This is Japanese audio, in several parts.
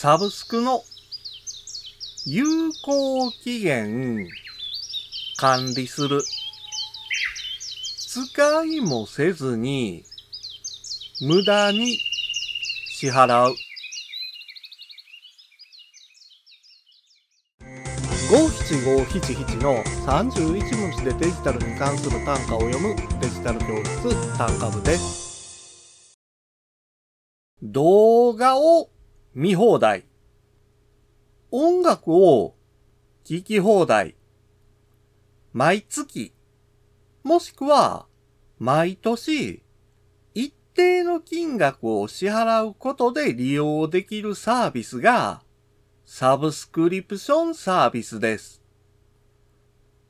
サブスクの有効期限管理する。使いもせずに無駄に支払う。五七五七七の31文字でデジタルに関する単価を読むデジタル教室単価部です。動画を見放題。音楽を聴き放題。毎月、もしくは毎年、一定の金額を支払うことで利用できるサービスが、サブスクリプションサービスです。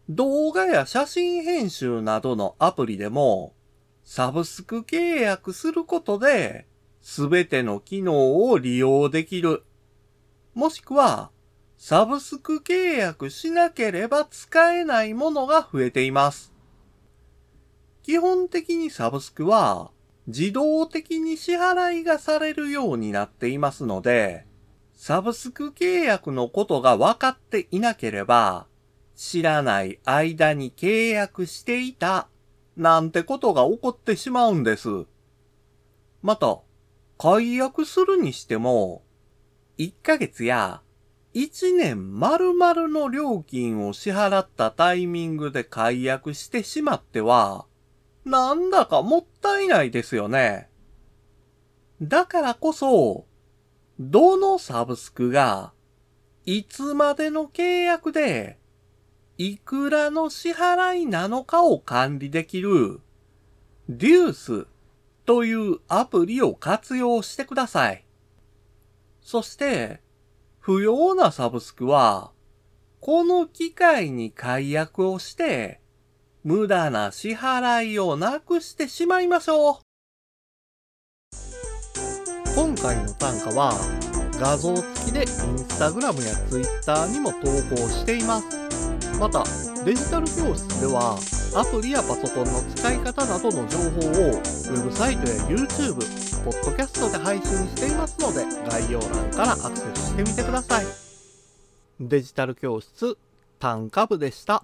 動画や写真編集などのアプリでも、サブスク契約することで、すべての機能を利用できる。もしくは、サブスク契約しなければ使えないものが増えています。基本的にサブスクは自動的に支払いがされるようになっていますので、サブスク契約のことが分かっていなければ、知らない間に契約していた、なんてことが起こってしまうんです。また、解約するにしても、1ヶ月や1年丸々の料金を支払ったタイミングで解約してしまっては、なんだかもったいないですよね。だからこそ、どのサブスクが、いつまでの契約で、いくらの支払いなのかを管理できる、デュースというアプリを活用してください。そして、不要なサブスクは、この機会に解約をして、無駄な支払いをなくしてしまいましょう。今回の単価は、画像付きでインスタグラムやツイッターにも投稿しています。また、デジタル教室では、アプリやパソコンの使い方などの情報を、ウェブサイトや YouTube、ポッドキャストで配信していますので、概要欄からアクセスしてみてください。デジタル教室、単価部でした。